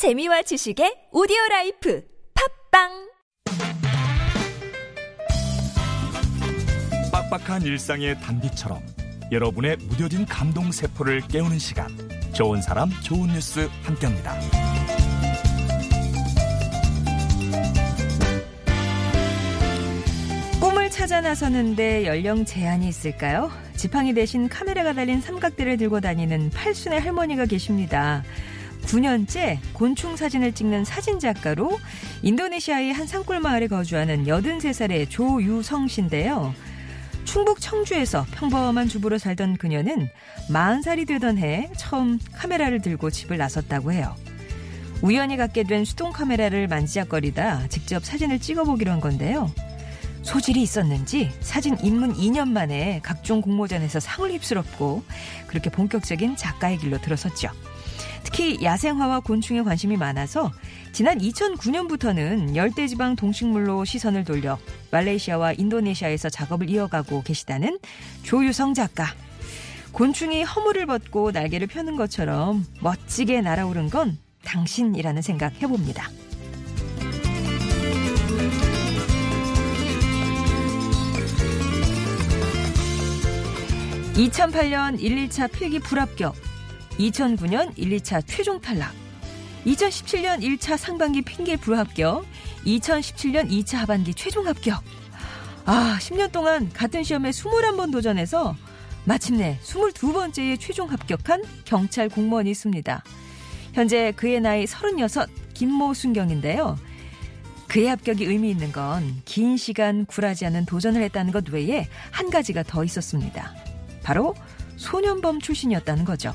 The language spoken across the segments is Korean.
재미와 지식의 오디오 라이프 팟빵 빡빡한 일상의 단비처럼 여러분의 무뎌진 감동 세포를 깨우는 시간 좋은 사람 좋은 뉴스 함께합니다. 꿈을 찾아 나서는데 연령 제한이 있을까요? 지팡이 대신 카메라가 달린 삼각대를 들고 다니는 팔순의 할머니가 계십니다. 9년째 곤충 사진을 찍는 사진작가로 인도네시아의 한 산골 마을에 거주하는 83살의 조유성 씨인데요. 충북 청주에서 평범한 주부로 살던 그녀는 40살이 되던 해 처음 카메라를 들고 집을 나섰다고 해요. 우연히 갖게 된 수동 카메라를 만지작거리다 직접 사진을 찍어보기로 한 건데요. 소질이 있었는지 사진 입문 2년 만에 각종 공모전에서 상을 휩쓸었고 그렇게 본격적인 작가의 길로 들어섰죠. 특히 야생화와 곤충에 관심이 많아서 지난 2009년부터는 열대지방 동식물로 시선을 돌려 말레이시아와 인도네시아에서 작업을 이어가고 계시다는 조유성 작가. 곤충이 허물을 벗고 날개를 펴는 것처럼 멋지게 날아오른 건 당신이라는 생각 해봅니다. 2008년 1, 2차 필기 불합격, 2009년 1, 2차 최종 탈락, 2017년 1차 상반기 핑계 불합격, 2017년 2차 하반기 최종 합격. 아, 10년 동안 같은 시험에 21번 도전해서 마침내 22번째에 최종 합격한 경찰 공무원이 있습니다. 현재 그의 나이 36, 김모 순경인데요. 그의 합격이 의미 있는 건 긴 시간 굴하지 않은 도전을 했다는 것 외에 한 가지가 더 있었습니다. 바로 소년범 출신이었다는 거죠.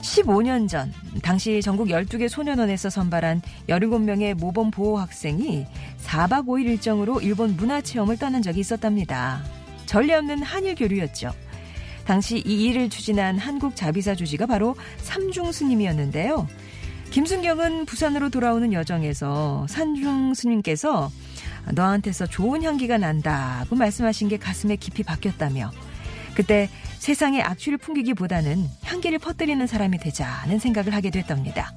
15년 전 당시 전국 12개 소년원에서 선발한 17명의 모범 보호 학생이 4박 5일 일정으로 일본 문화체험을 떠난 적이 있었답니다. 전례 없는 한일 교류였죠. 당시 이 일을 추진한 한국 자비사 주지가 바로 삼중 스님이었는데요. 김순경은 부산으로 돌아오는 여정에서 산중 스님께서 너한테서 좋은 향기가 난다고 말씀하신 게 가슴에 깊이 박혔다며 그때 세상에 악취를 풍기기보다는 향기를 퍼뜨리는 사람이 되자는 생각을 하게 됐답니다.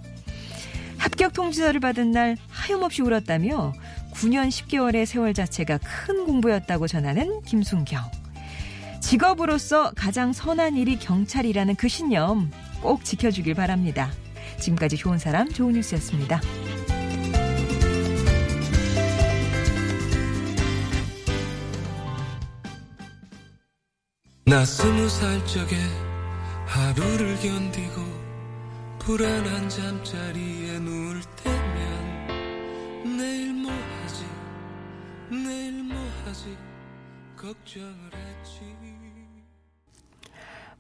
합격 통지서를 받은 날 하염없이 울었다며 9년 10개월의 세월 자체가 큰 공부였다고 전하는 김순경. 직업으로서 가장 선한 일이 경찰이라는 그 신념 꼭 지켜주길 바랍니다. 지금까지 좋은 사람, 좋은 뉴스였습니다. 나 스무 살 적에 하루를 견디고 불안한 잠자리에 누울 때면 내일 뭐 하지 내일 뭐 하지 걱정을 했지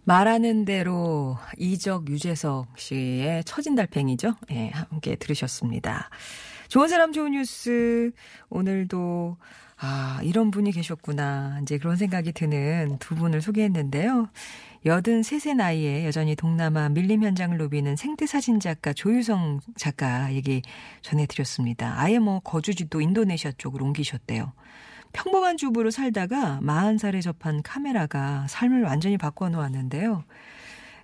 말하는 대로 이적 유재석 씨의 처진 달팽이죠. 예, 네, 함께 들으셨습니다. 좋은 사람 좋은 뉴스 오늘도 아, 이런 분이 계셨구나. 이제 그런 생각이 드는 두 분을 소개했는데요. 83세 나이에 여전히 동남아 밀림 현장을 누비는 생태 사진 작가 조유성 작가 얘기 전해드렸습니다. 아예 뭐 거주지도 인도네시아 쪽으로 옮기셨대요. 평범한 주부로 살다가 40살에 접한 카메라가 삶을 완전히 바꿔놓았는데요.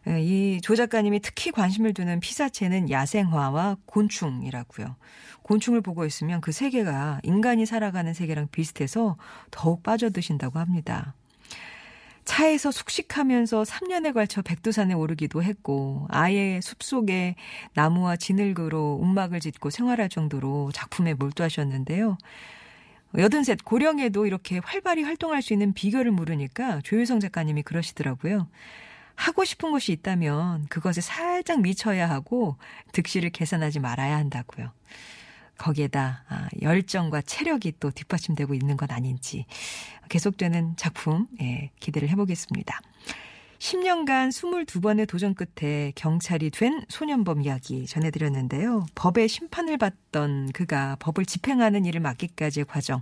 예, 이조 작가님이 특히 관심을 두는 피사체는 야생화와 곤충이라고요. 곤충을 보고 있으면 그 세계가 인간이 살아가는 세계랑 비슷해서 더욱 빠져드신다고 합니다. 차에서 숙식하면서 3년에 걸쳐 백두산에 오르기도 했고 아예 숲속에 나무와 진흙으로 움막을 짓고 생활할 정도로 작품에 몰두하셨는데요. 여든셋 고령에도 이렇게 활발히 활동할 수 있는 비결을 물으니까 조유성 작가님이 그러시더라고요. 하고 싶은 것이 있다면 그것에 살짝 미쳐야 하고 득실을 계산하지 말아야 한다고요. 거기에다 아, 열정과 체력이 또 뒷받침되고 있는 건 아닌지 계속되는 작품 예, 기대를 해보겠습니다. 10년간 22번의 도전 끝에 경찰이 된 소년범 이야기 전해드렸는데요. 법의 심판을 받던 그가 법을 집행하는 일을 맡기까지의 과정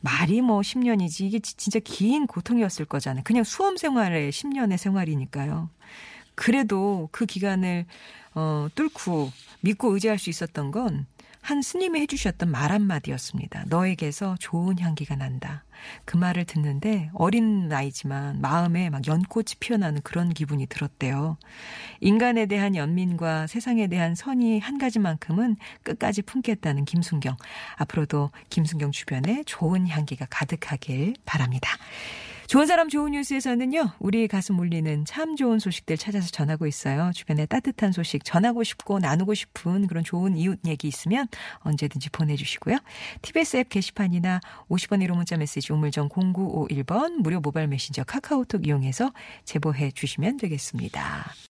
말이 뭐 10년이지 이게 진짜 긴 고통이었을 거잖아요. 그냥 수험 생활의 10년의 생활이니까요. 그래도 그 기간을 어, 뚫고 믿고 의지할 수 있었던 건 한 스님이 해주셨던 말 한마디였습니다. 너에게서 좋은 향기가 난다. 그 말을 듣는데 어린 나이지만 마음에 막 연꽃이 피어나는 그런 기분이 들었대요. 인간에 대한 연민과 세상에 대한 선이 한 가지만큼은 끝까지 품겠다는 김순경. 앞으로도 김순경 주변에 좋은 향기가 가득하길 바랍니다. 좋은 사람 좋은 뉴스에서는요, 우리 가슴 울리는 참 좋은 소식들 찾아서 전하고 있어요. 주변에 따뜻한 소식 전하고 싶고 나누고 싶은 그런 좋은 이웃 얘기 있으면 언제든지 보내주시고요. TBS 앱 게시판이나 50번 1호 문자 메시지 우물정 0951번 무료 모바일 메신저 카카오톡 이용해서 제보해 주시면 되겠습니다.